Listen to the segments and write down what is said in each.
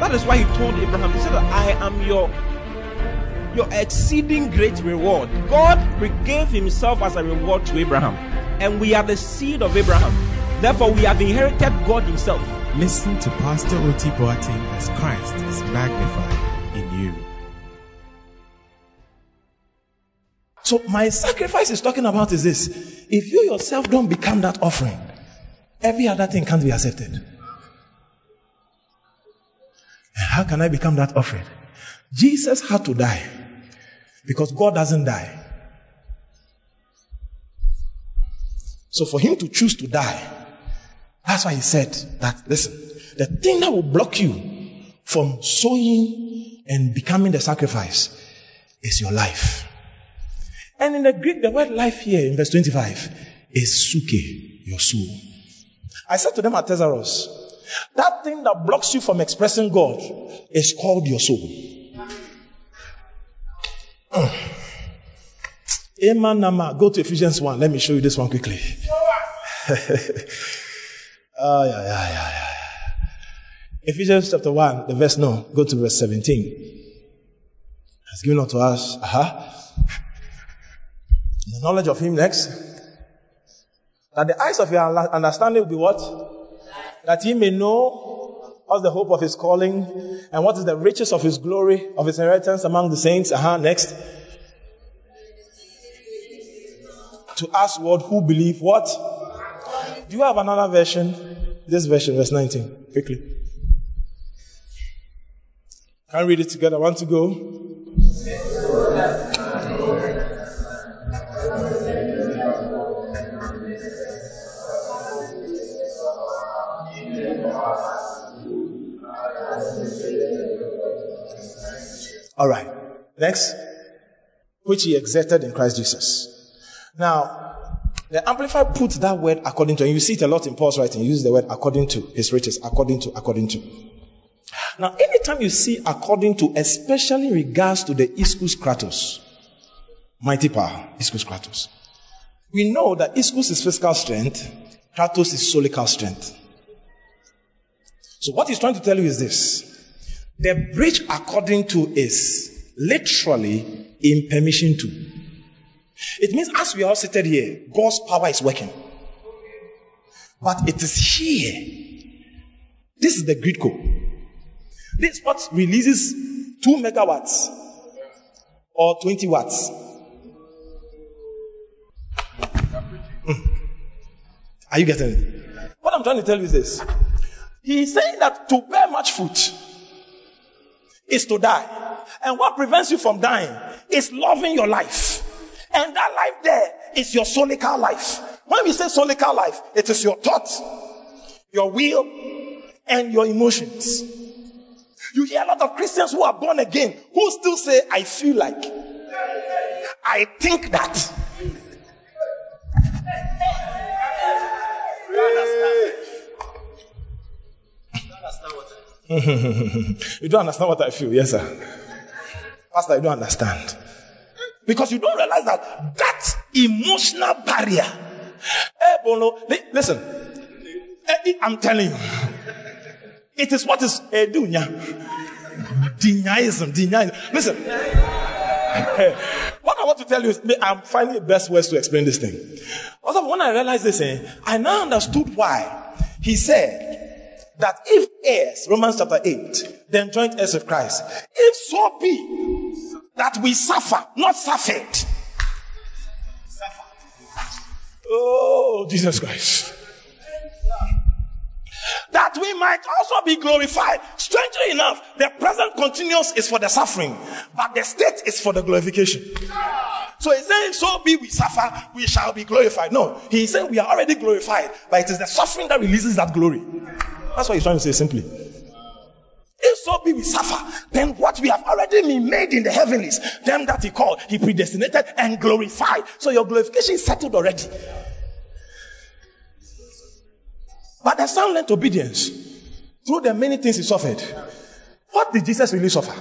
that is why He told Abraham, He said, I am your your exceeding great reward. God gave Himself as a reward to Abraham, and we are the seed of Abraham. Therefore, we have inherited God Himself. Listen to Pastor Oti Boateng as Christ is magnified in you. So, my sacrifice is talking about is this if you yourself don't become that offering, every other thing can't be accepted. How can I become that offering? Jesus had to die because God doesn't die. So, for him to choose to die, that's why he said that, listen, the thing that will block you from sowing and becoming the sacrifice is your life. And in the Greek, the word life here in verse 25 is suke, your soul. I said to them at Thesaurus, that thing that blocks you from expressing God is called your soul. Amen, Nama. Go to Ephesians 1. Let me show you this one quickly. Oh, yeah, yeah, yeah, yeah. Ephesians chapter 1, the verse, no, go to verse 17. Has given unto us, uh-huh, the knowledge of Him next. That the eyes of your understanding will be what? That ye may know what's the hope of His calling and what is the riches of His glory, of His inheritance among the saints. Uh-huh, next. To us, what who believe what? Do you have another version? This version, verse 19, quickly. Can I read it together? Want to go? All right. Next. Which he exerted in Christ Jesus. Now, the Amplified puts that word according to, and you see it a lot in Paul's writing. He uses the word according to his riches, according to, according to. Now, anytime you see according to, especially in regards to the Iskus Kratos, mighty power, Iskus Kratos, we know that Iskus is physical strength, Kratos is solical strength. So what he's trying to tell you is this. The bridge according to is literally in permission to. It means as we are all seated here, God's power is working. But it is here. This is the grid code. This what releases 2 megawatts or 20 watts. Mm. Are you getting it? What I'm trying to tell you is this. He's saying that to bear much fruit is to die. And what prevents you from dying is loving your life. And that life there is your solical life. When we say solical life, it is your thoughts, your will, and your emotions. You hear a lot of Christians who are born again who still say, I feel like, I think that. you don't understand what I feel, yes, sir. Pastor, you don't understand. Because you don't realize that that emotional barrier. Hey, Bono, listen. Eh, I'm telling you. It is what is eh, edunya. Denialism, denialism. Listen. what I want to tell you is, I'm finding the best ways to explain this thing. Also, when I realized this, eh, I now understood why he said that if heirs, Romans chapter 8, then joint heirs of Christ, if so be that we suffer, not suffered. Oh, Jesus Christ. That we might also be glorified. Strangely enough, the present continuous is for the suffering, but the state is for the glorification. So he's saying, so be we suffer, we shall be glorified. No, he's saying we are already glorified, but it is the suffering that releases that glory. That's what he's trying to say simply. If so be we suffer, then them he made in the heavenlies, them that he called, he predestinated and glorified. So your glorification is settled already. But the son learned obedience through the many things he suffered. What did Jesus really suffer?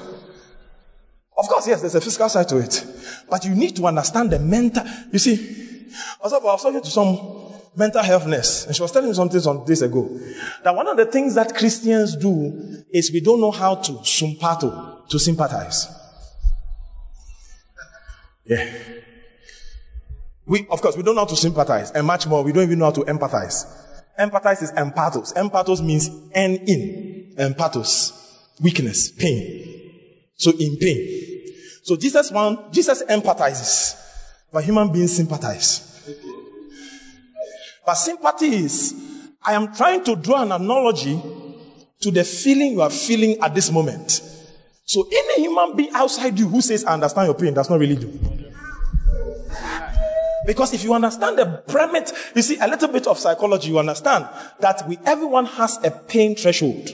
Of course, yes, there's a physical side to it. But you need to understand the mental. You see, I was talking to some mental health nurse, and she was telling me something some days ago. That one of the things that Christians do is we don't know how to sympato, to sympathize. Yeah. We, of course, we don't know how to sympathize, and much more, we don't even know how to empathize. Empathize is empathos. Empathos means N in. Empathos. Weakness, pain. So in pain. So Jesus one, Jesus empathizes, but human beings sympathize. But sympathy is, I am trying to draw an analogy to the feeling you are feeling at this moment. So any human being outside you who says, I understand your pain, does not really do. Because if you understand the premise, you see, a little bit of psychology, you understand that we, everyone has a pain threshold.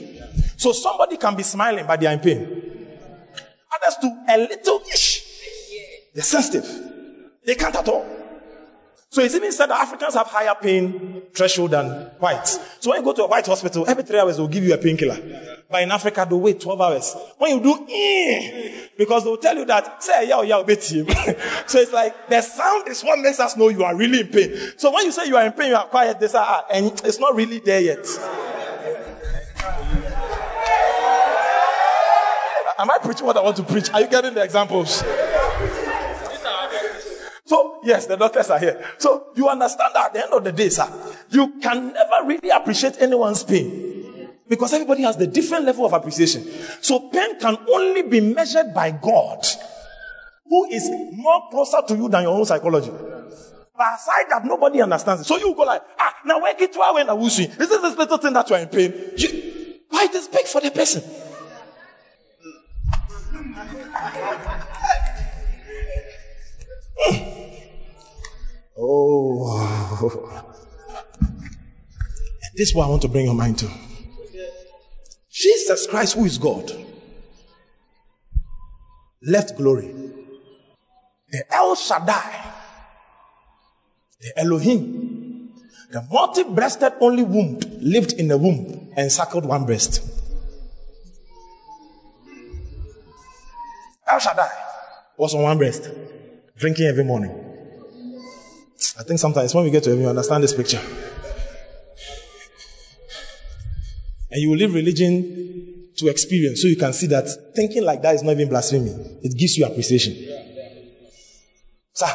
So somebody can be smiling, but they are in pain. Others do a little ish. They're sensitive. They can't at all. So it's even said that Africans have higher pain threshold than whites. So when you go to a white hospital, every three hours they'll give you a painkiller. But in Africa, they'll wait 12 hours. When you do, eh, because they'll tell you that, say, yeah, yeah, bit him. so it's like, the sound is what makes us know you are really in pain. So when you say you are in pain, you are quiet, they say, ah, and it's not really there yet. Am I preaching what I want to preach? Are you getting the examples? So, yes, the doctors are here. So, you understand that at the end of the day, sir, you can never really appreciate anyone's pain. Because everybody has the different level of appreciation. So, pain can only be measured by God, who is more closer to you than your own psychology. But aside that, nobody understands it. So you go like, ah, now where get to when I will see. Is this this little thing that you are in pain? You, why it is big for the person? Oh. And this is what I want to bring your mind to. Jesus Christ, who is God, left glory. The El Shaddai, the Elohim, the multi breasted only womb lived in the womb and suckled one breast. El Shaddai was on one breast, drinking every morning. I think sometimes when we get to heaven, you understand this picture. And you will leave religion to experience so you can see that thinking like that is not even blasphemy. It gives you appreciation. Sir,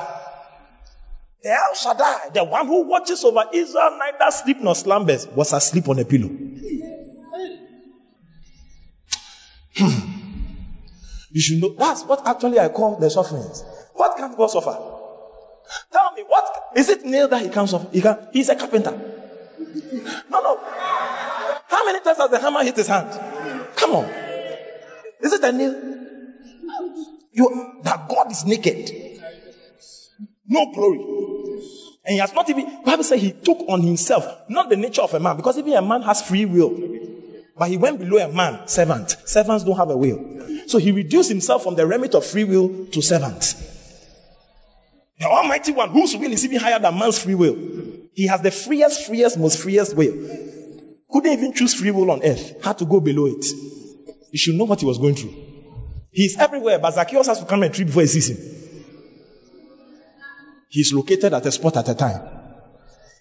the El Shaddai, the one who watches over Israel, neither sleep nor slumbers, was asleep on a pillow. Hmm. You should know that's what actually I call the sufferings. What can God suffer? Tell me, what is it nail that he comes off? He can, he's a carpenter. No, no. How many times has the hammer hit his hand? Come on. Is it a nail? You that God is naked. No glory. And he has not even Bible says he took on himself not the nature of a man, because even a man has free will. But he went below a man, servant. Servants don't have a will. So he reduced himself from the remit of free will to servant. The Almighty One, whose will is even higher than man's free will. He has the freest, freest, most freest will. Couldn't even choose free will on earth. Had to go below it. You should know what he was going through. He's everywhere, but Zacchaeus has to come and tree before he sees him. He's located at a spot at a time.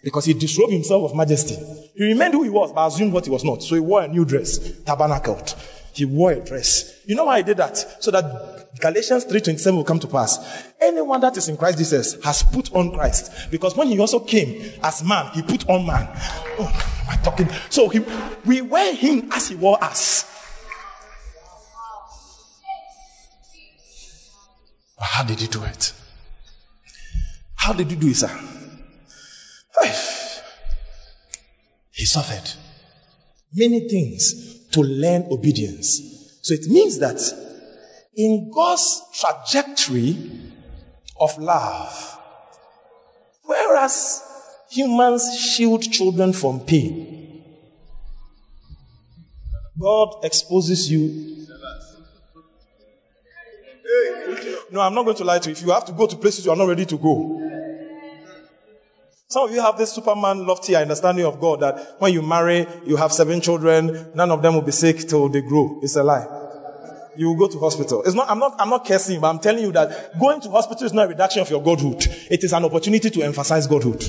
Because he disrobed himself of majesty. He remained who he was, but assumed what he was not. So he wore a new dress, tabernacled. He wore a dress. You know why he did that? So that Galatians 3.27 will come to pass. Anyone that is in Christ Jesus has put on Christ. Because when he also came as man, he put on man. Oh, am I talking? So he, we wear him as he wore us. But how did he do it? How did he do it, sir? He suffered many things to learn obedience. So it means that in God's trajectory of love, whereas humans shield children from pain, God exposes you No, I'm not going to lie to you. If you have to go to places you are not ready to go. Some of you have this Superman lofty understanding of God that when you marry, you have seven children, none of them will be sick till they grow. It's a lie. You will go to hospital. It's not, I'm not, I'm not cursing, but I'm telling you that going to hospital is not a reduction of your godhood. It is an opportunity to emphasize godhood.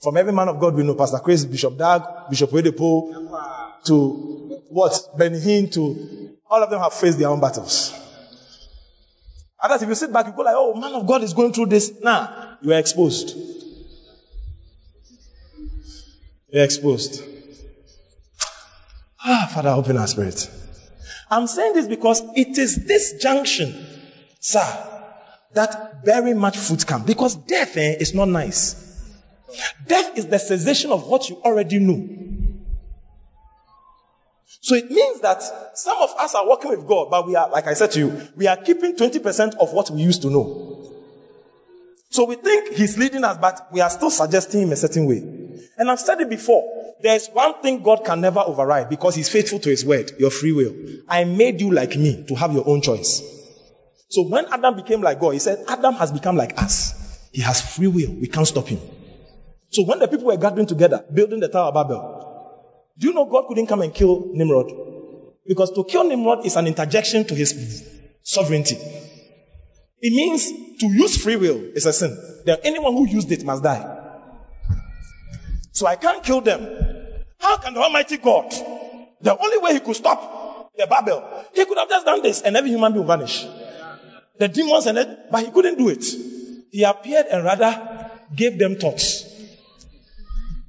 From every man of God we know, Pastor Chris, Bishop Dag, Bishop Oyedepo, to what? Benny Hinn, to all of them have faced their own battles. Others, if you sit back, you go like, oh, man of God is going through this. Nah, you are exposed. You're exposed. Ah, Father, open our spirit. I'm saying this because it is this junction, sir, that very much fruit can. Because death eh, is not nice. Death is the cessation of what you already knew. So it means that some of us are working with God, but we are, like I said to you, we are keeping 20% of what we used to know. So we think He's leading us, but we are still suggesting Him a certain way. And I've said it before. There's one thing God can never override because He's faithful to His word, your free will. I made you like me to have your own choice. So when Adam became like God, He said, Adam has become like us. He has free will. We can't stop him. So when the people were gathering together, building the Tower of Babel, do you know God couldn't come and kill Nimrod? Because to kill Nimrod is an interjection to his sovereignty. It means to use free will is a sin. Then anyone who used it must die. So I can't kill them. How can the Almighty God, the only way he could stop the Babel, he could have just done this and every human being vanish. The demons and it, but he couldn't do it. He appeared and rather gave them thoughts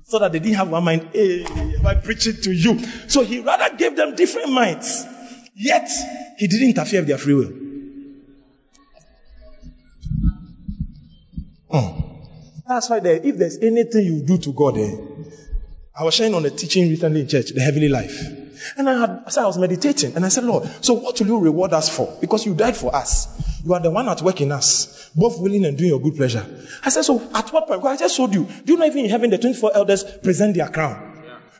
so that they didn't have one mind. Hey, I preaching to you? So he rather gave them different minds. Yet, he didn't interfere with their free will. Oh. That's why there, if there's anything you do to God, eh, I was sharing on a teaching recently in church, the heavenly life. And I had, so I was meditating and I said, Lord, so what will you reward us for? Because you died for us. You are the one at work in us, both willing and doing your good pleasure. I said, so at what point? Because I just showed you. Do you know even in heaven the 24 elders present their crown?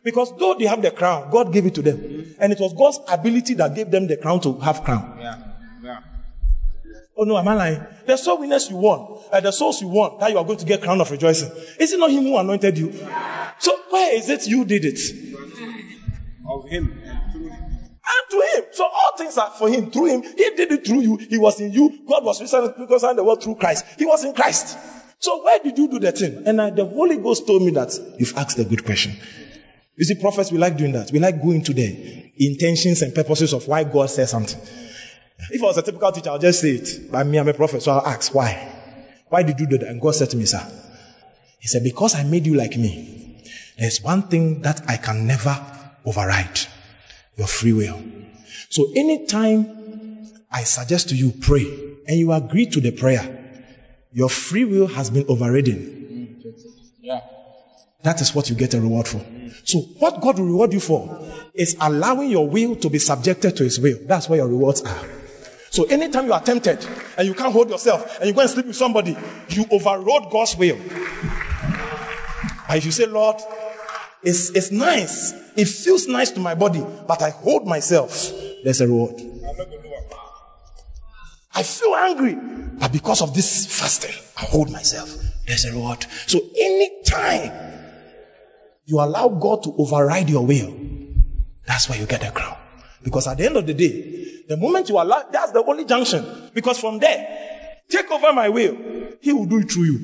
Because though they have the crown, God gave it to them. And it was God's ability that gave them the crown to have crown. Yeah. Yeah. Oh no, am I lying? The soul winners you won, uh, the souls you won, that you are going to get crown of rejoicing. Is it not him who anointed you? So why is it you did it? Of him. And to him. So all things are for him, through him. He did it through you. He was in you. God was reconciling the world through Christ. He was in Christ. So where did you do the thing? And uh, the Holy Ghost told me that you've asked a good question. You see, prophets, we like doing that. We like going to the intentions and purposes of why God says something. If I was a typical teacher, I'll just say it. But me, I'm a prophet, so I'll ask, why? Why did you do that? And God said to me, sir, He said, because I made you like me. There's one thing that I can never override. Your free will. So anytime I suggest to you pray and you agree to the prayer, your free will has been overridden. That is what you get a reward for. So what God will reward you for is allowing your will to be subjected to his will. That's where your rewards are. So anytime you are tempted and you can't hold yourself and you go and sleep with somebody, you overrode God's will. But if you say, Lord, it's, it's nice. It feels nice to my body, but I hold myself. There's a reward. I feel angry, but because of this fasting, I hold myself. There's a reward. So anytime you allow God to override your will, that's where you get the crown. Because at the end of the day, the moment you allow, that's the only junction. Because from there, take over my will. He will do it through you.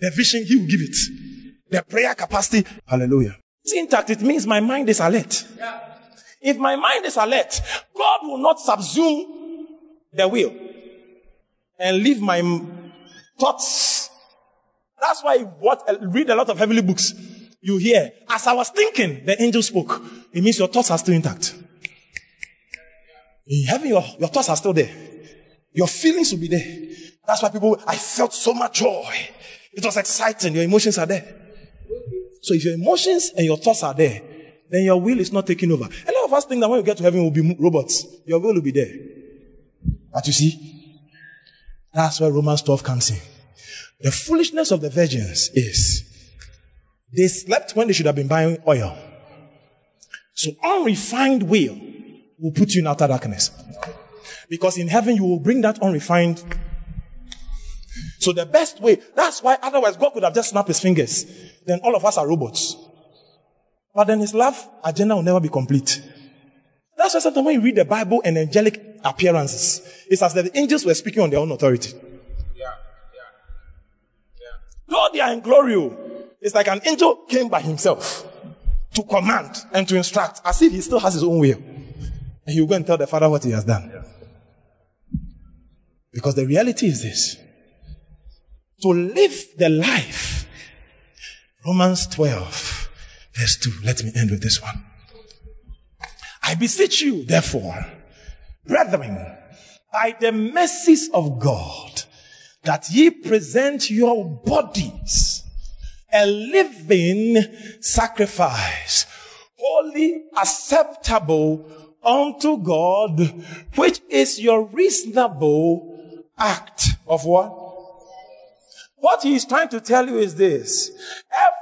The vision, He will give it. The prayer capacity, hallelujah. It's intact. It means my mind is alert. If my mind is alert, God will not subsume the will and leave my thoughts. That's why what, uh, read a lot of heavenly books. You hear, as I was thinking, the angel spoke. It means your thoughts are still intact. In heaven, your, your thoughts are still there. Your feelings will be there. That's why people, I felt so much joy. It was exciting. Your emotions are there. So if your emotions and your thoughts are there, then your will is not taking over. A lot of us think that when you get to heaven, we'll be robots. Your will will be there. But you see, that's where Romans 12 comes in. The foolishness of the virgins is they slept when they should have been buying oil. So unrefined will will put you in outer darkness. Because in heaven you will bring that unrefined. So the best way, that's why otherwise God could have just snapped his fingers. Then all of us are robots. But then his love agenda will never be complete. That's why sometimes when you read the Bible and angelic appearances, it's as if the angels were speaking on their own authority. Though they are in glory, oh, it's like an angel came by himself to command and to instruct, as if he still has his own will. And he will go and tell the Father what he has done. Because the reality is this to live the life. Romans 12, verse 2. Let me end with this one. I beseech you, therefore, brethren, by the mercies of God, that ye present your bodies a living sacrifice, holy, acceptable unto God, which is your reasonable act of what? What he is trying to tell you is this.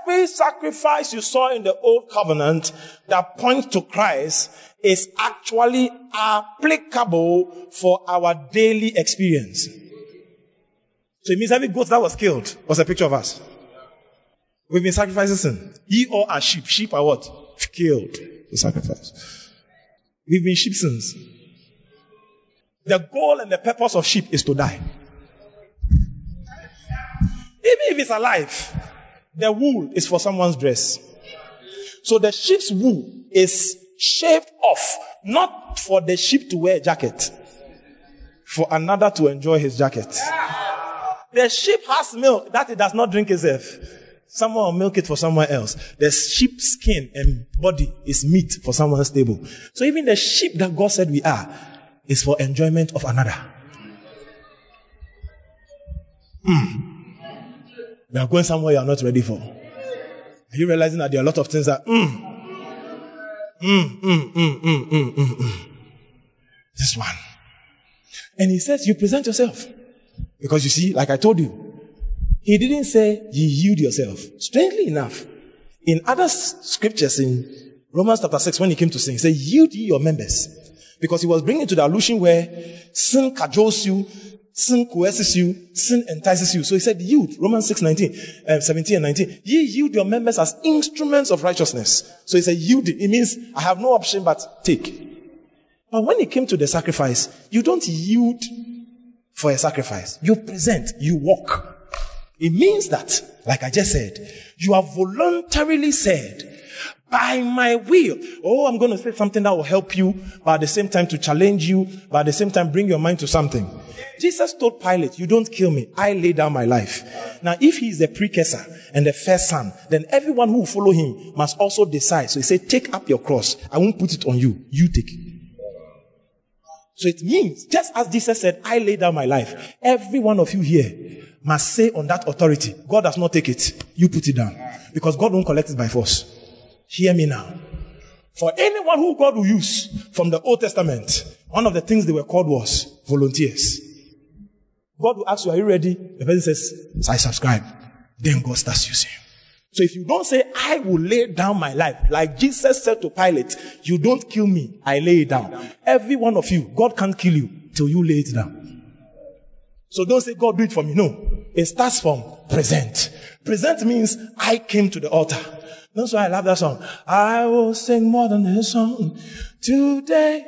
Every sacrifice you saw in the old covenant that points to Christ is actually applicable for our daily experience. So it means every goat that was killed was a picture of us. We've been sacrificing sin. Ye all are sheep. Sheep are what? Killed to sacrifice. We've been sheep sins. The goal and the purpose of sheep is to die. Even if it's alive, the wool is for someone's dress. So the sheep's wool is shaved off, not for the sheep to wear a jacket, for another to enjoy his jacket. The sheep has milk that it does not drink itself. Someone will milk it for someone else. The sheep skin and body is meat for someone's table. So even the sheep that God said we are is for enjoyment of another. Mm. You are going somewhere you are not ready for. Are you realizing that there are a lot of things that mm, Mm, mm, mm, this one. And he says, You present yourself. Because you see, like I told you, he didn't say you yield yourself. Strangely enough, in other scriptures in Romans chapter 6, when he came to sing, he said, yield ye your members. Because he was bringing to the allusion where sin cajoles you, Sin coerces you, sin entices you. So he said, yield. Romans 6, 19, uh, 17 and 19. Ye yield your members as instruments of righteousness. So he said, yield. It means I have no option but take. But when it came to the sacrifice, you don't yield for a sacrifice. You present, you walk. It means that, like I just said, you have voluntarily said, by my will. Oh, I'm going to say something that will help you, but at the same time to challenge you, but at the same time bring your mind to something. Jesus told Pilate, you don't kill me. I lay down my life. Now, if he is the precursor and the first son, then everyone who will follow him must also decide. So he said, take up your cross. I won't put it on you. You take it. So it means, just as Jesus said, I lay down my life, every one of you here must say on that authority, God does not take it. You put it down. Because God won't collect it by force. Hear me now. For anyone who God will use from the Old Testament, one of the things they were called was volunteers. God will ask you, Are you ready? The person says, I subscribe. Then God starts using you. So if you don't say, I will lay down my life, like Jesus said to Pilate, you don't kill me, I lay it down. Every one of you, God can't kill you till you lay it down. So don't say, God, do it for me. No. It starts from present. Present means I came to the altar. That's why I love that song. I will sing more than a song. Today,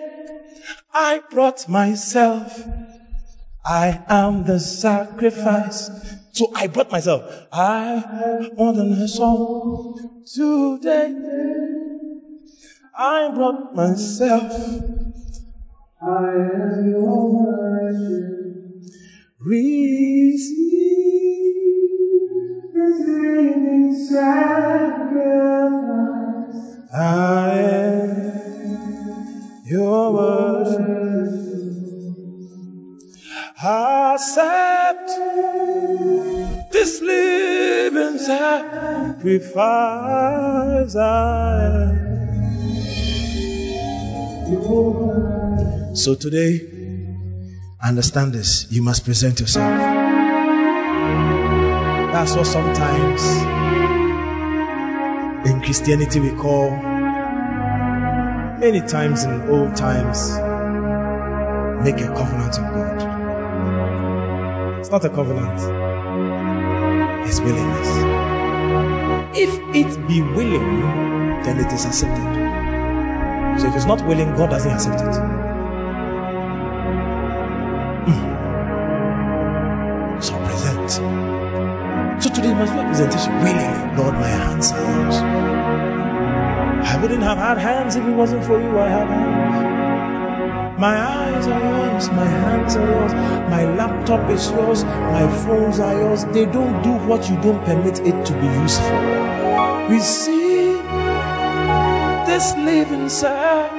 I brought myself. I am the sacrifice. So I brought myself. I have more than a song. Today, I brought myself. I am your Receive this sacrifice. I am your worship. Accept this living sacrifice. I am. So today, understand this. You must present yourself. That's what sometimes in Christianity we call Many times in old times, make a covenant with God. It's not a covenant, it's willingness. If it be willing, then it is accepted. So if it's not willing, God doesn't accept it. Mm. So present. So today must be a presentation. Willingly, Lord, my hands are yours. I wouldn't have had hands if it wasn't for you. I have hands. My eyes are yours. My hands are yours. My laptop is yours. My phones are yours. They don't do what you don't permit it to be used for. Receive this living sacrifice.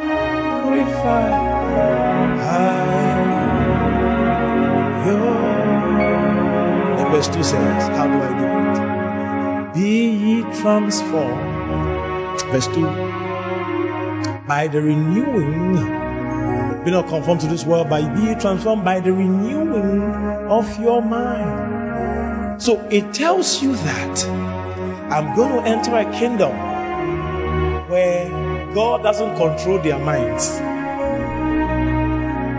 I, yours. And verse 2 says, How do I do it? Be ye transformed Verse 2 By the renewing, be not conformed to this world, but be transformed by the renewing of your mind. So it tells you that I'm going to enter a kingdom where God doesn't control their minds.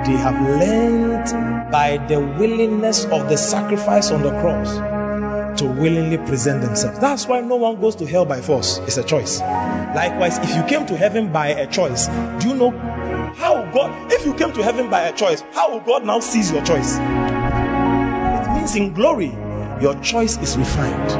They have learned by the willingness of the sacrifice on the cross to willingly present themselves. That's why no one goes to hell by force. It's a choice. Likewise, if you came to heaven by a choice, do you know how God, if you came to heaven by a choice, how will God now seize your choice? It means in glory, your choice is refined.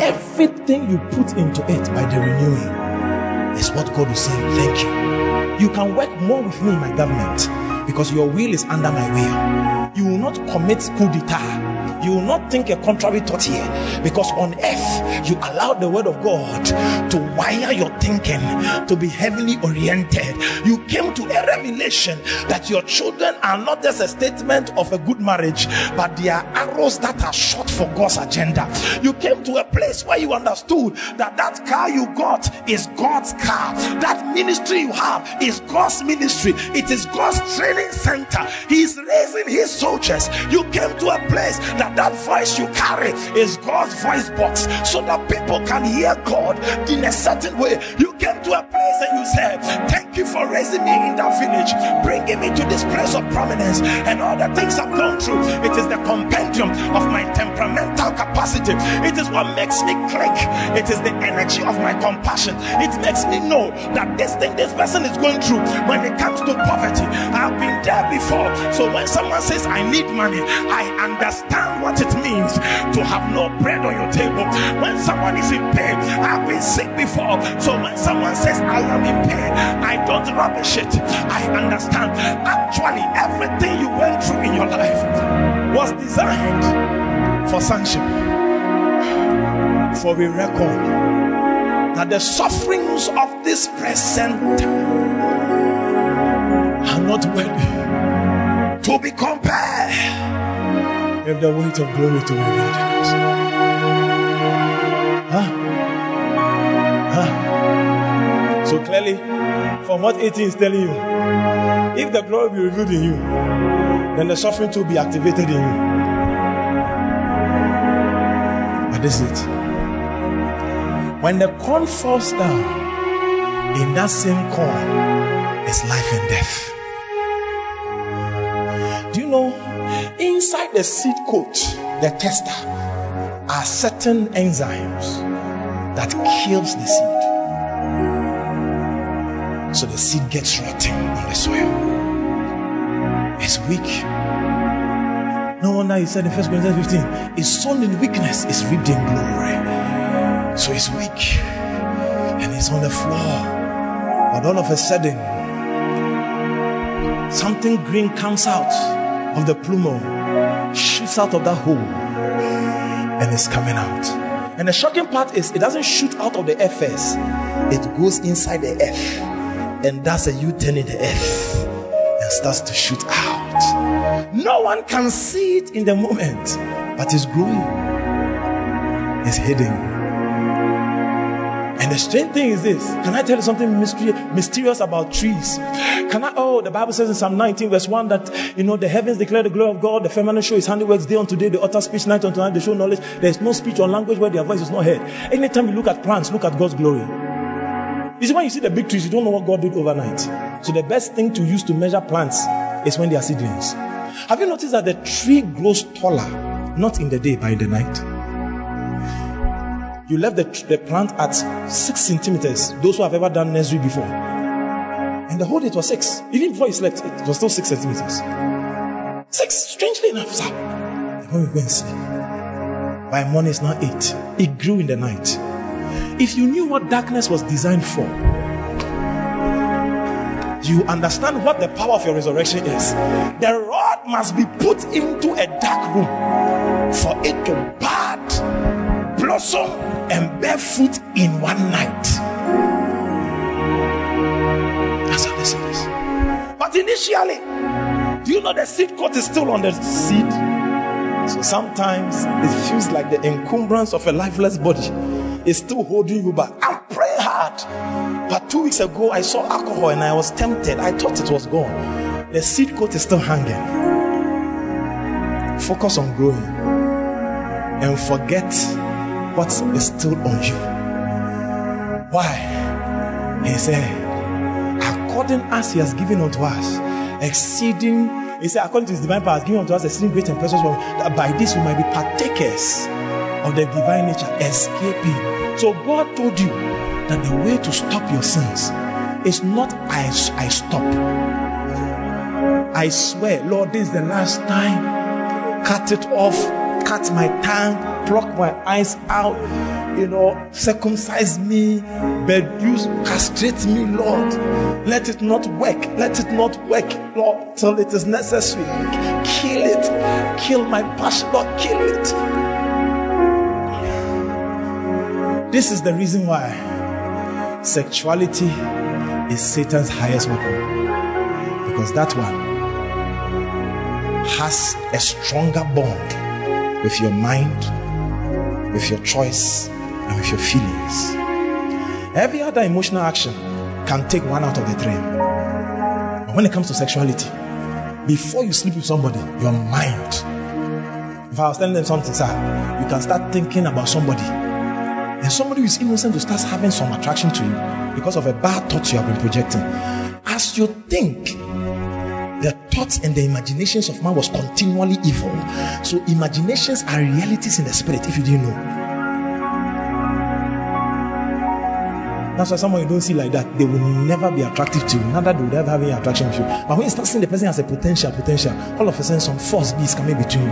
Everything you put into it by the renewing is what God is saying. Thank you. You can work more with me in my government because your will is under my will. You will not commit coup d'etat you will not think a contrary thought here because on earth you allow the word of God to wire your thinking to be heavenly oriented. You came to a revelation that your children are not just a statement of a good marriage, but they are arrows that are shot for God's agenda. You came to a place where you understood that that car you got is God's car, that ministry you have is God's ministry, it is God's training center. He's raising his soldiers. You came to a place that that that voice you carry is God's voice box so that people can hear God in a certain way. You came to a place and you said, Thank you for raising me in that village, bringing me to this place of prominence, and all the things I've gone through. It is the compendium of my temperamental capacity, it is what makes me click, it is the energy of my compassion. It makes me know that this thing this person is going through when it comes to poverty. I've been there before. So when someone says, I need money, I understand what it means to have no bread on your table. When someone is in pain, I've been sick before. So when someone says, I am in pain, I don't rubbish it. I understand. Actually, everything you went through in your life was designed for sonship. For we record that the sufferings of this present are not worthy to be compared if the weight of glory to inheritance. Huh? Huh? So clearly, from what 18 is telling you, if the glory be revealed in you, then the suffering to be activated in you. But this is it. When the corn falls down, in that same corn is life and death. Do you know Inside the seed coat, the testa, are certain enzymes that kills the seed. So the seed gets rotting on the soil. It's weak. No wonder he said in 1 Corinthians 15, it's sown in weakness, is reaped in glory. So it's weak and it's on the floor. But all of a sudden, something green comes out of the plumo shoots out of that hole and it's coming out. And the shocking part is it doesn't shoot out of the earth first, it goes inside the earth and does a U turn in the earth and starts to shoot out. No one can see it in the moment, but it's growing, it's hidden. And the strange thing is this can I tell you something mysterious about trees? Can I? Oh, the Bible says in Psalm 19, verse 1 that, you know, the heavens declare the glory of God, the firmament show his handiworks day unto day, the utter speech night unto night, they show knowledge. There is no speech or language where their voice is not heard. Anytime you look at plants, look at God's glory. You see, when you see the big trees, you don't know what God did overnight. So the best thing to use to measure plants is when they are seedlings. Have you noticed that the tree grows taller, not in the day, but in the night? You left the, the plant at six centimeters. Those who have ever done nursery before. And the whole day it was six. Even before you slept, it was still six centimeters. Six, strangely enough, sir. And when we went sleep, by morning it's now eight. It grew in the night. If you knew what darkness was designed for, you understand what the power of your resurrection is. The rod must be put into a dark room for it to bud, blossom, and bear fruit in one night. That's how this is. But initially, do you know the seed coat is still on the seed? So sometimes it feels like the encumbrance of a lifeless body is still holding you back. I'm praying hard. But two weeks ago, I saw alcohol and I was tempted. I thought it was gone. The seed coat is still hanging. Focus on growing and forget what is still on you. Why? He said, according as he has given unto us, exceeding, he said, according to his divine power, has given unto us exceeding great and precious wealth, that by this we might be partakers of the divine nature, escaping. So God told you that the way to stop your sins is not I, I stop. I swear, Lord, this is the last time. Cut it off, cut my tongue, pluck my eyes out, you know, circumcise me, use, castrate me, Lord. Let it not work. Let it not work, Lord, till it is necessary. Kill it. Kill my passion, Lord. Kill it. This is the reason why sexuality is Satan's highest weapon. Because that one has a stronger bond with your mind, with your choice, and with your feelings. Every other emotional action can take one out of the three. But when it comes to sexuality, before you sleep with somebody, your mind. If I was telling them something, sir, you can start thinking about somebody. And somebody who is innocent will start having some attraction to you because of a bad thought you have been projecting. As you think, thoughts and the imaginations of man was continually evil. So imaginations are realities in the spirit if you didn't know. That's why someone you don't see like that, they will never be attractive to you. Neither do they ever have any attraction to you. But when you start seeing the person as a potential, potential, all of a sudden some force is coming between you.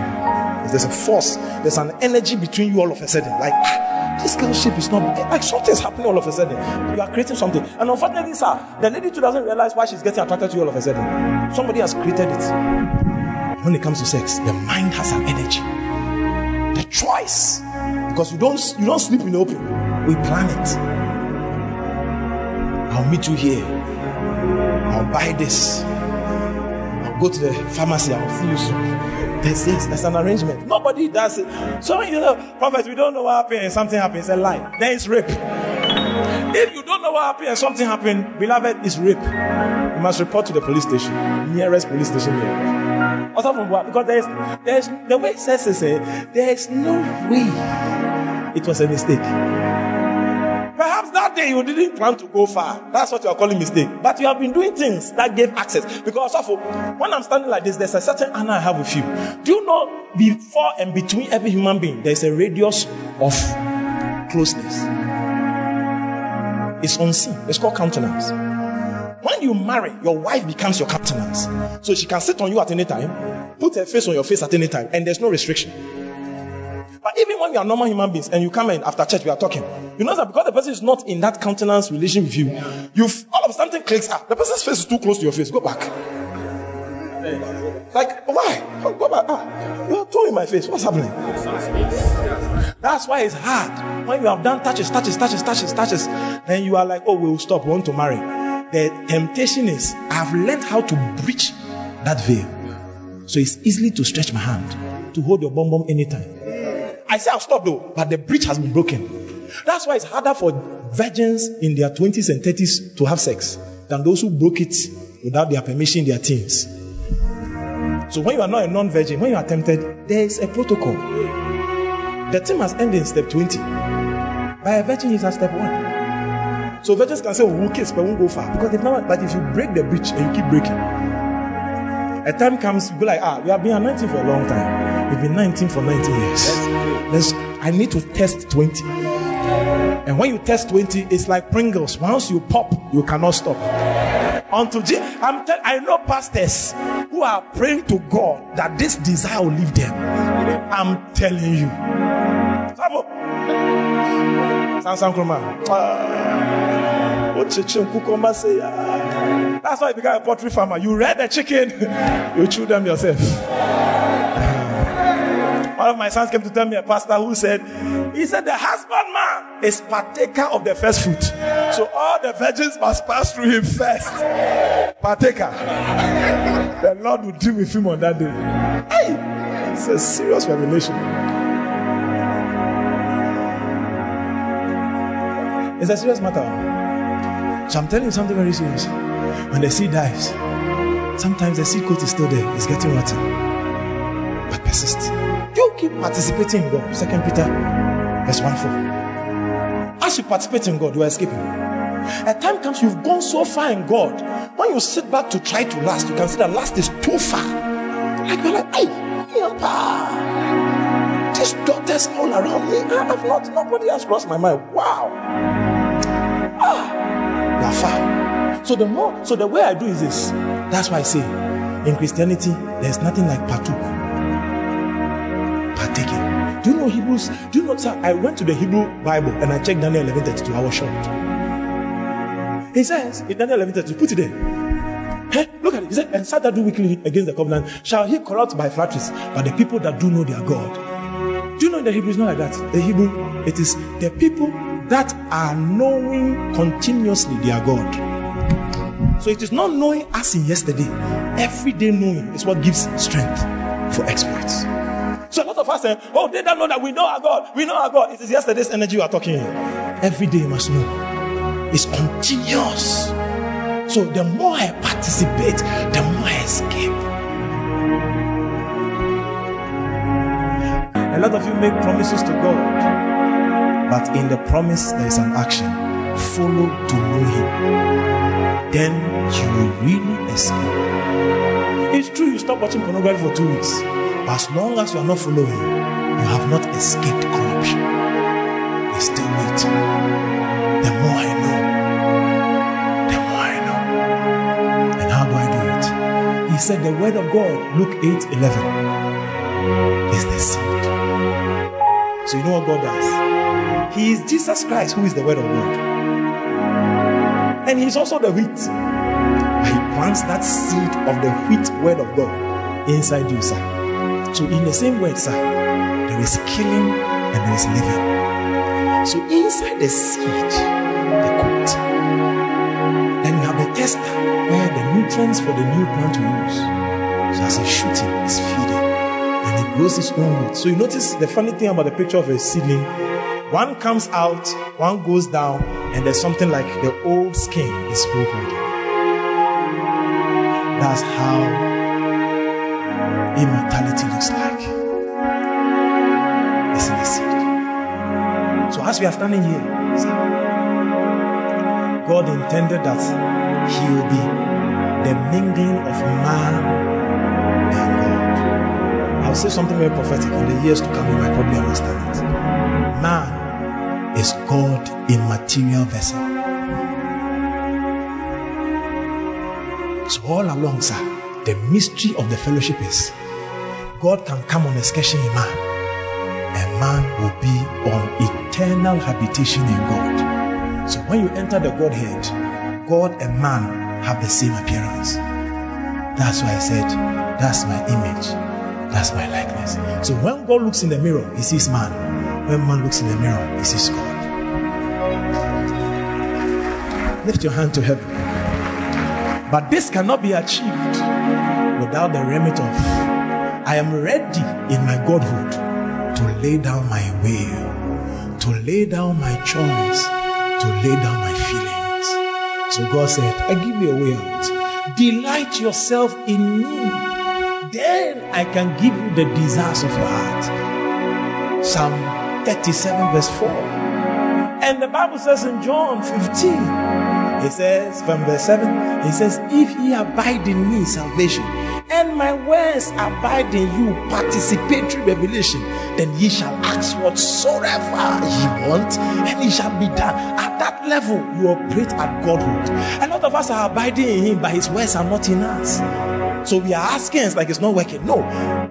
There's a force, there's an energy between you all of a sudden. Like, ah, this girl's shape is not like something is happening all of a sudden. You are creating something. And unfortunately, sir, the lady too doesn't realize why she's getting attracted to you all of a sudden. Somebody has created it. When it comes to sex, the mind has an energy. The choice. Because you don't you don't sleep in the open. We plan it. I'll meet you here. I'll buy this. I'll go to the pharmacy. I'll see you soon. There's yes, there's an arrangement. Nobody does it. So you know, prophets, we don't know what happened and something happens. A lie. Then it's rape. If you don't know what happened and something happened, beloved, it's rape. You must report to the police station, nearest police station here. Because there's there's the way it says is uh, there's no way it was a mistake. Day you didn't plan to go far. That's what you are calling mistake. But you have been doing things that gave access. Because also, when I'm standing like this, there's a certain honor I have with you. Do you know before and between every human being, there's a radius of closeness? It's unseen. It's called countenance. When you marry, your wife becomes your countenance. So she can sit on you at any time, put her face on your face at any time, and there's no restriction. But even when we are normal human beings and you come in after church, we are talking. You know that because the person is not in that countenance relation with you, you all of a sudden clicks. Ah, the person's face is too close to your face. Go back. Like why? Go back. Ah, you are too in my face. What's happening? That's why it's hard. When you have done touches, touches, touches, touches, touches, then you are like, oh, we'll stop. We want to marry. The temptation is I've learned how to breach that veil. So it's easily to stretch my hand to hold your bum bum anytime. I say I'll stop though, but the bridge has been broken. That's why it's harder for virgins in their 20s and 30s to have sex than those who broke it without their permission in their teens. So when you are not a non-virgin, when you are tempted, there is a protocol. The team has ended in step 20. By a virgin is at step 1. So virgins can say, oh, we'll kiss, but won't go far. Because they've never, but if you break the bridge and you keep breaking, a time comes, be like, ah, we have been anointing for a long time. We've been 19 for 19 years. Let's, I need to test 20. And when you test 20, it's like Pringles. Once you pop, you cannot stop. Until Je- I'm tell- I know pastors who are praying to God that this desire will leave them. I'm telling you. Bravo. Samson Kruma. That's why you became a poultry farmer. You read the chicken, you chew them yourself. One of my sons came to tell me a pastor who said, he said the husbandman is partaker of the first fruit. So all the virgins must pass through him first. Partaker. The Lord will deal with him on that day. Hey, it's a serious revelation. It's a serious matter. So I'm telling you something very serious. When the seed dies, sometimes the seed coat is still there. It's getting rotten. But persist. You keep participating in God. Second Peter verse 1 4. As you participate in God, you are escaping. A time comes you've gone so far in God. When you sit back to try to last, you can see that last is too far. Like you're like, hey, Yapa. These doctors all around me. I have not, nobody has crossed my mind. Wow. Ah, So the more, so the way I do is this. That's why I say, in Christianity, there's nothing like partook. Partaking. Do you know Hebrews? Do you know, sir? I went to the Hebrew Bible and I checked Daniel 11 32. I was shocked. He says in Daniel 11 32, put it there. Hey, look at it. He said, and that do wickedly against the covenant shall he corrupt by flatteries, but the people that do know their God. Do you know the Hebrew it's not like that? The Hebrew, it is the people that are knowing continuously their God. So it is not knowing as in yesterday. Every day knowing is what gives strength for exploits. So a lot of us say, oh, they don't know that we know our God. We know our God. It is yesterday's energy you are talking. Every day you must know. It's continuous. So the more I participate, the more I escape. A lot of you make promises to God, but in the promise there is an action. Follow to know Him. Then you will really escape. It's true you stop watching pornography for two weeks, but as long as you are not following, you have not escaped corruption. You still wait. The more I know, the more I know. And how do I do it? He said the word of God, Luke 8 11, is the seed. So you know what God does? He is Jesus Christ, who is the word of God. And he's also the wheat. He plants that seed of the wheat word of God inside you, sir. So in the same word, sir, there is killing and there is living. So inside the seed, the coat. Then you have the testa where the nutrients for the new plant will use. So as a shooting is feeding and it grows its own root. So you notice the funny thing about the picture of a seedling. One comes out, one goes down, and there's something like the old skin is holding. That's how immortality looks like. It's in the seed. So as we are standing here, God intended that He will be the mingling of man and God. I'll say something very prophetic in the years to come. You might probably understand it. Man is God in material vessel. So all along, sir, the mystery of the fellowship is God can come on excursion in man, and man will be on eternal habitation in God. So when you enter the Godhead, God and man have the same appearance. That's why I said, that's my image, that's my likeness. So when God looks in the mirror, he sees man. When man looks in the mirror, he sees God. Lift your hand to heaven. But this cannot be achieved without the remit of I am ready in my Godhood to lay down my will, to lay down my choice, to lay down my feelings. So God said, I give you a way out. Delight yourself in me. Then I can give you the desires of your heart. Psalm 37, verse 4. And the Bible says in John 15, he says from verse 7, he says, If ye abide in me, salvation, and my words abide in you, participatory revelation, then ye shall ask whatsoever ye want, and it shall be done. At that level, you operate at Godhood. A lot of us are abiding in Him, but His words are not in us. So we are asking, it's like it's not working. No,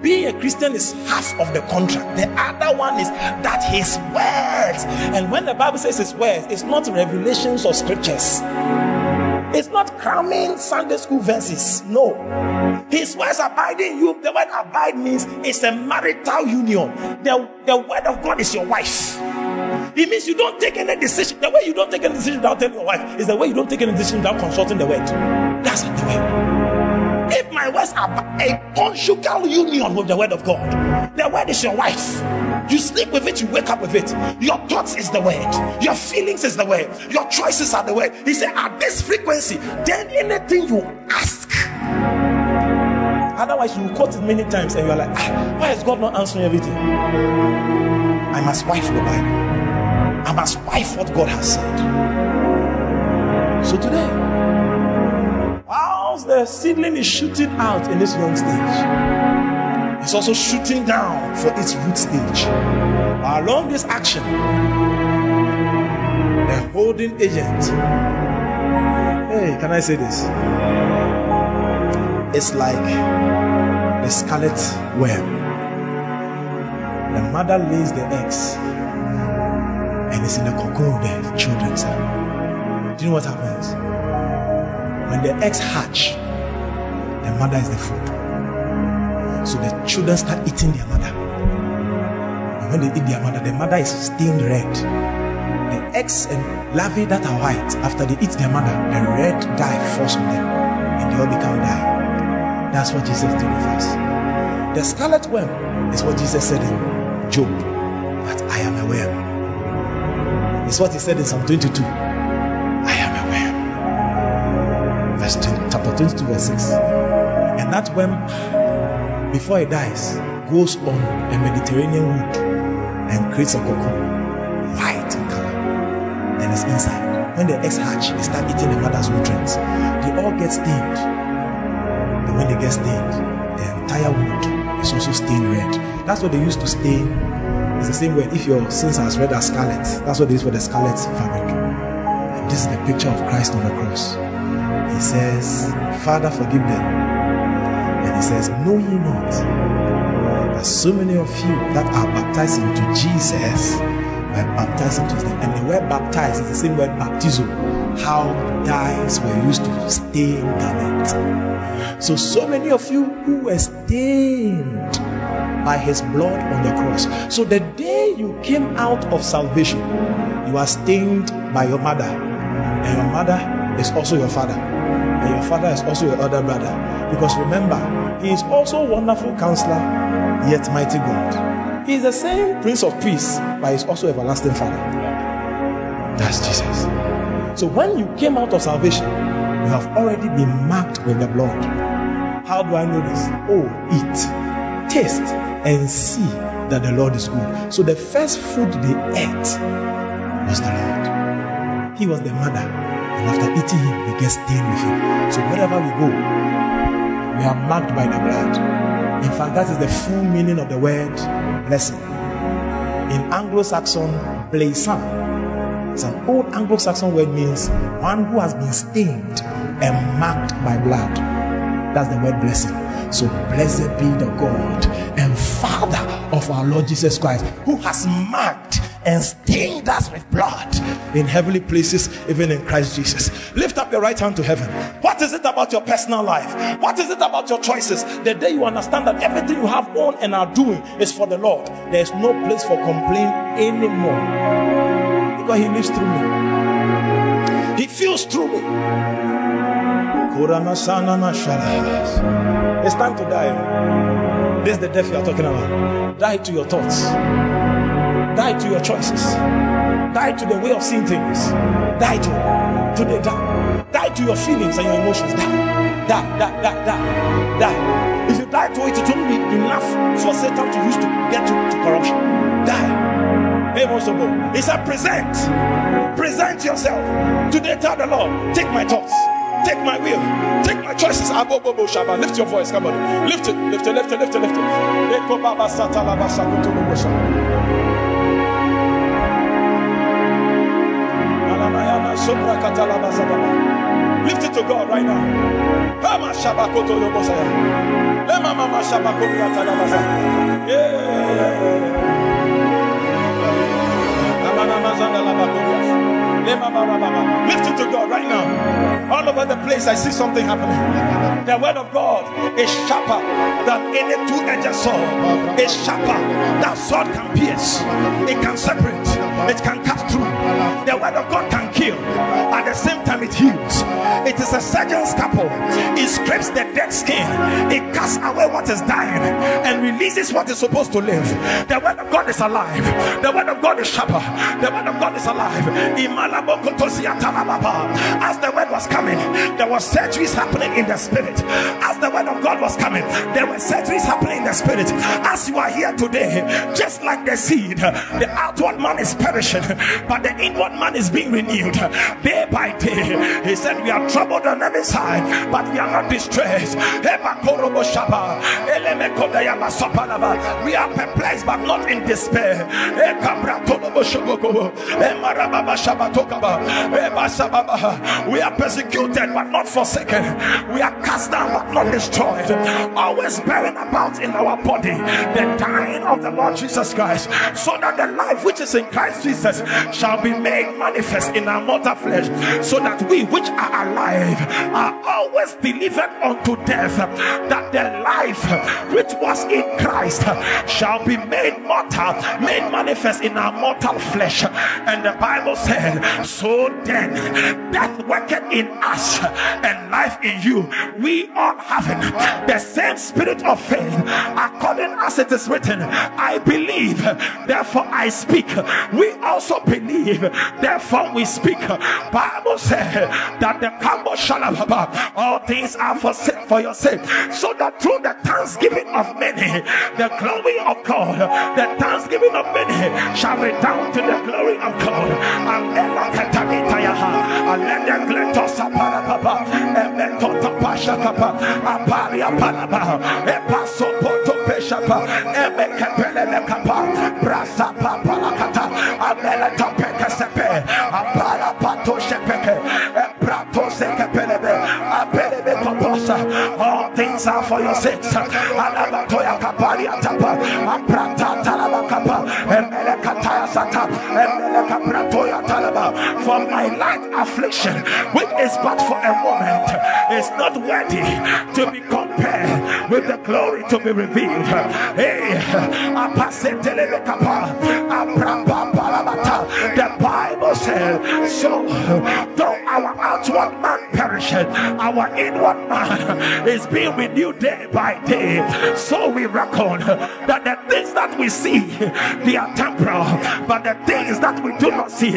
being a Christian is half of the contract. The other one is that His words. And when the Bible says His words, it's not revelations or scriptures. It's not cramming Sunday school verses. No. His words abide in you. The word abide means it's a marital union. The, the word of God is your wife. It means you don't take any decision. The way you don't take any decision without telling your wife is the way you don't take any decision without consulting the word. That's the way. If my words are a conjugal union with the word of God, the word is your wife. You sleep with it, you wake up with it. Your thoughts is the word, your feelings is the word, your choices are the word. He said, At this frequency, then anything you ask. Otherwise, you quote it many times and you're like, ah, why is God not answering everything? I must wife the Bible. I must wife what God has said. So today, whilst the seedling is shooting out in this young stage, it's also shooting down for its root stage. Along this action, the holding agent. Hey, can I say this? It's like the scarlet worm. The mother lays the eggs and it's in the cocoon the children. Do you know what happens? When the eggs hatch, the mother is the food. So the children start eating their mother. And when they eat their mother, the mother is stained red. The eggs and larvae that are white, after they eat their mother, the red dye falls on them and they all become dye. That's what Jesus did with us. The scarlet worm is what Jesus said in Job that I am a worm. It's what he said in Psalm 22. 22, verse 6. And that worm before he dies, goes on a Mediterranean wood and creates a cocoon, white in color. Then it's inside. When the eggs hatch, they start eating the mother's nutrients. They all get stained. And when they get stained, the entire wood is also stained red. That's what they used to stain. It's the same way if your sins are as red as scarlet. That's what they use for the scarlet fabric. And this is the picture of Christ on the cross. He says, Father, forgive them And he says, Know ye not that so many of you that are baptized into Jesus were baptized into them? And the word baptized is the same word baptism. how dyes were used to stain garments. So, so many of you who were stained by his blood on the cross. So, the day you came out of salvation, you are stained by your mother, and your mother is also your father, and your father is also your elder brother. Because remember, he is also wonderful counselor, yet mighty God. He is the same Prince of Peace, but he's also everlasting Father. That's Jesus. So when you came out of salvation, you have already been marked with the blood. How do I know this? Oh, eat, taste, and see that the Lord is good. So the first food they ate was the Lord. He was the mother. And after eating him, we get stained with him. So wherever we go, we are marked by the blood. In fact, that is the full meaning of the word blessing. In Anglo Saxon, blessing. It's an old Anglo Saxon word means one who has been stained and marked by blood. That's the word blessing. So blessed be the God and Father of our Lord Jesus Christ, who has marked and stained us with blood in heavenly places, even in Christ Jesus. Lift up your right hand to heaven. What is it about your personal life? What is it about your choices? The day you understand that everything you have on and are doing is for the Lord, there is no place for complaint anymore. Because He lives through me, He feels through me. It's time to die. This is the death you are talking about. Die to your thoughts. Die to your choices. Die to the way of seeing things. Die to it. Today, die. Die to your feelings and your emotions. Die. Die, die, die, die. Die. If you die to it, it won't be enough for Satan to use to get you to corruption. Die. He said, Present. Present yourself. Today tell the Lord, take my thoughts. Take my will. Take my choices. Abobobo Shaba. Lift your voice. Come on. Lift it. Lift it. Lift it. Lift it. Lift it. Lift it to God right now. Lift it to God right now. All over the place, I see something happening. The word of God is sharper than any two-edged sword. It's sharper. That sword can pierce. It can separate. It can cut through. The word of God can kill. At the same time, it heals. It is a surgeon's scalpel. It scrapes the dead skin. It casts away what is dying and releases what is supposed to live. The word of God is alive. The word of God is sharper. The word of God is alive. As the word was coming, there were surgeries happening in the spirit. As the word of God was coming, there were surgeries happening in the spirit. As you are here today, just like the seed, the outward man is perishing, but the inward man is being renewed day by day. He said, We are troubled on every side, but we are not distressed. We are perplexed, but not in despair. We are persecuted, but not forsaken. We are cast down, but not destroyed. Always bearing about in our body the dying of the Lord Jesus Christ, so that the life which is in Christ Jesus shall be made manifest in our mortal flesh, so that we which are alive are always delivered unto death, that the life which was in Christ shall be made mortal, made manifest in our mortal flesh. And the Bible said, So then, death worketh in us and life in you. We all having the same spirit of faith, according as it is written, I believe, therefore I speak. We also believe, therefore we speak. Bible said that the Kambo Shalababa, uh, all things are for, for your sake, so that through the thanksgiving of many, the glory of God, the thanksgiving of many shall redound to the glory of God. Pato sepeke, e prato sekepelebe, apelebe koposa, all things are for your sakes. Alabatoya kaparia tapa, aprata talaba kapa, for my light affliction, which is but for a moment, is not worthy to be compared with the glory to be revealed. Hey, the Bible says, so though our outward man perisheth, our inward man is being renewed day by day. So we reckon that the things that we see, they are temporal, but the things that we do not see,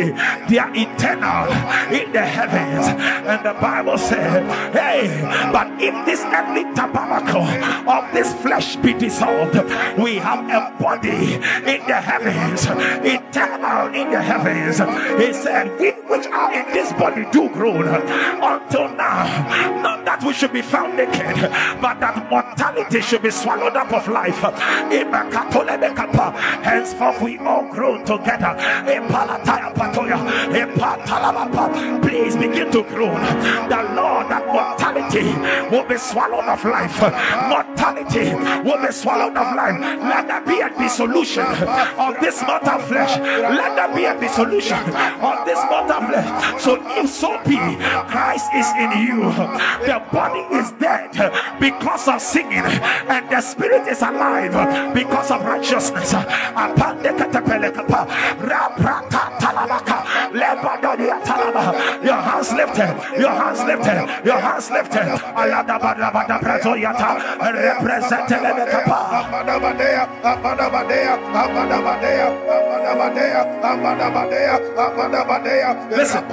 they are eternal in the heavens. And the Bible said, Hey, but if this earthly tabernacle of this flesh be dissolved, we have a body in the heavens, eternal in the heavens. He said, We which are in this body do grow until now. Not that we should be found naked, but that mortality should be swallowed up of life. Henceforth, we all grow together. Please begin to groan. The Lord, that mortality will be swallowed of life. Mortality will be swallowed of life. Let there be a dissolution of this mortal flesh. Let there be a dissolution of this mortal flesh. So if so be Christ is in you, the body is dead because of singing, and the spirit is alive because of righteousness. Your hands lifted, your hands lifted, your hands lifted. Ayada bada bada preto yata represent lebekapa. Abada badea, abada badea, abada badea, abada badea, abada badea, abada badea. Listen,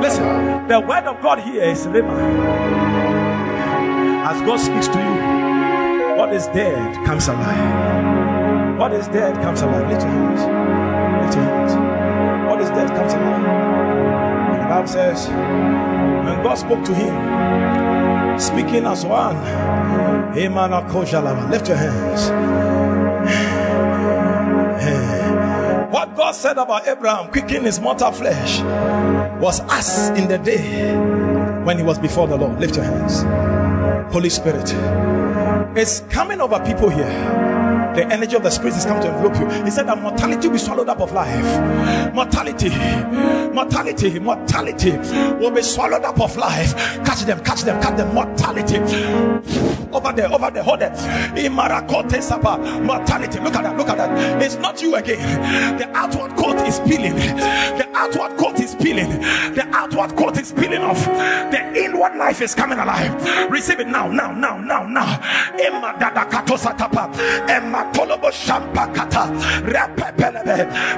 listen. The word of God here is rhema. As God speaks to you, what is dead comes alive. What is dead comes alive. Lift your hands. What is dead comes alive. And the Bible says, when God spoke to him, speaking as one, lift your hands. What God said about Abraham, quickening his mortal flesh, was us in the day when he was before the Lord. Lift your hands. Holy Spirit, it's coming over people here the energy of the Spirit is come to envelop you. He said that mortality will be swallowed up of life. Mortality, mortality, mortality will be swallowed up of life. Catch them, catch them, catch them. Mortality over there, over there, hold there. Mortality. Look at that, look at that. It's not you again. The outward coat is peeling. The outward coat is peeling. The outward coat is peeling off. The inward life is coming alive. Receive it now, now, now, now, now.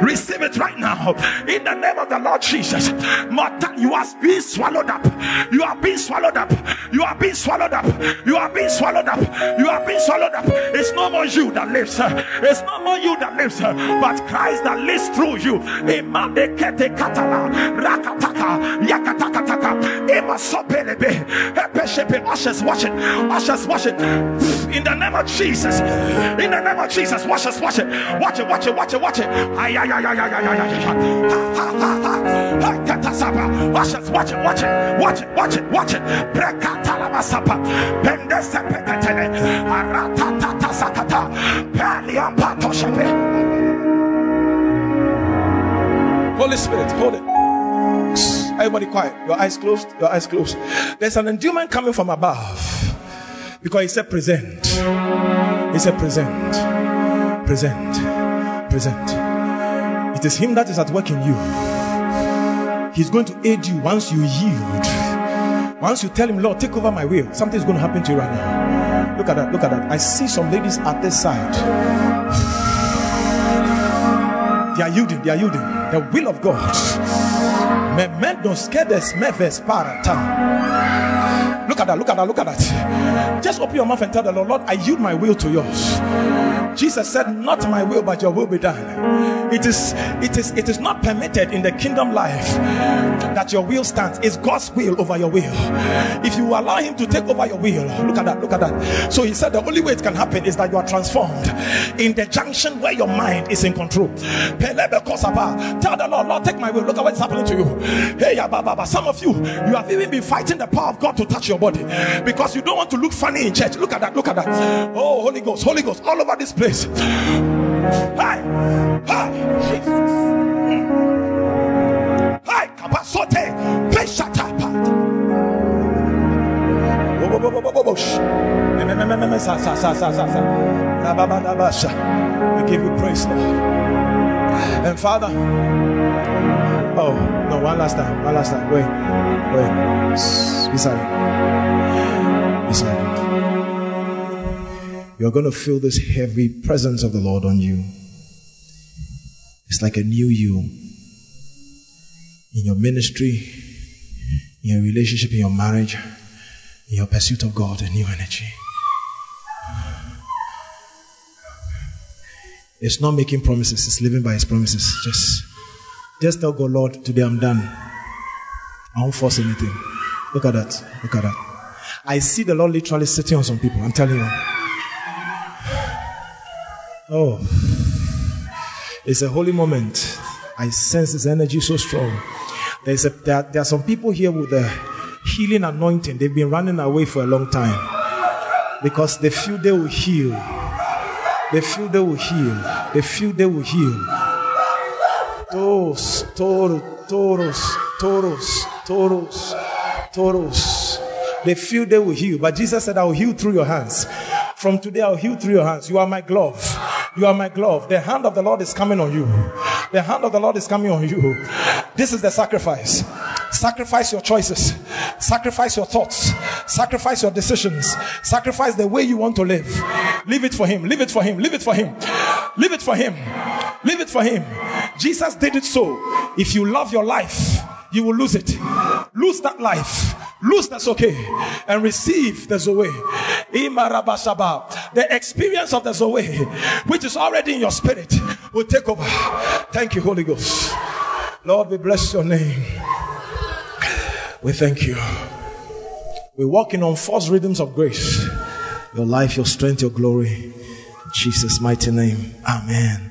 Receive it right now in the name of the Lord Jesus. You are being swallowed up. You are being swallowed up. You are being swallowed up. You are being swallowed up. You are being swallowed up. It's no more you that lives. It's no more you that lives, but Christ that lives through you. Ushers, watch it. Ushers, watch it. In the name of Jesus. In the name name of Jesus. Watch us, watch it. Watch it, watch it, watch it, watch it. Watch us, watch it, watch it, watch it, watch it, watch it. Brekatalabasapa. Pendesepekatele. Aratatata sakata. Paliampatoshepe. Holy Spirit, hold it. Everybody quiet. Your eyes closed. Your eyes closed. There's an endowment coming from above. Because he said present. He said present. Present. Present. It is him that is at work in you. He's going to aid you once you yield. Once you tell him, Lord, take over my will, something's going to happen to you right now. Look at that. Look at that. I see some ladies at this side. They are yielding. They are yielding. The will of God. Men don't scare the Look at that, look at that, look at that. Just open your mouth and tell the Lord, Lord, I yield my will to yours. Jesus said, Not my will, but your will be done. It is it is it is not permitted in the kingdom life that your will stands. It's God's will over your will. If you allow him to take over your will, look at that, look at that. So he said the only way it can happen is that you are transformed in the junction where your mind is in control. Tell the Lord, Lord, take my will. Look at what's happening to you. Hey, some of you, you have even been fighting the power of God to touch your body because you don't want to look funny in church. Look at that, look at that. Oh, Holy Ghost, Holy Ghost, all over this place. Hi, hi, Jesus. Hi, kapasote, peshatapa. We give you praise, Lord. And Father, oh no, one last time, one last time. Wait, wait, be silent, be silent. You're going to feel this heavy presence of the Lord on you. It's like a new you in your ministry, in your relationship, in your marriage, in your pursuit of God, a new energy. It's not making promises, it's living by his promises. Just, just tell God, Lord, today I'm done. I won't force anything. Look at that. Look at that. I see the Lord literally sitting on some people. I'm telling you. Oh, it's a holy moment. I sense His energy so strong. There's a, there, there are some people here with the healing anointing. They've been running away for a long time because they feel they will heal. They feel they will heal. They feel they will heal. Toros, toros, toros, toros, toros, toros. They feel they will heal. But Jesus said, I will heal through your hands. From today, I'll heal through your hands. You are my glove. You are my glove. The hand of the Lord is coming on you. The hand of the Lord is coming on you. This is the sacrifice. Sacrifice your choices. Sacrifice your thoughts. Sacrifice your decisions. Sacrifice the way you want to live. Leave it for Him. Leave it for Him. Leave it for Him. Leave it for Him. Leave it for Him. Jesus did it so. If you love your life, you will lose it. Lose that life. Lose that's okay. And receive the Zoe. The experience of the Zoe, which is already in your spirit, will take over. Thank you, Holy Ghost. Lord, we bless your name. We thank you. We're walking on false rhythms of grace. Your life, your strength, your glory. In Jesus' mighty name. Amen.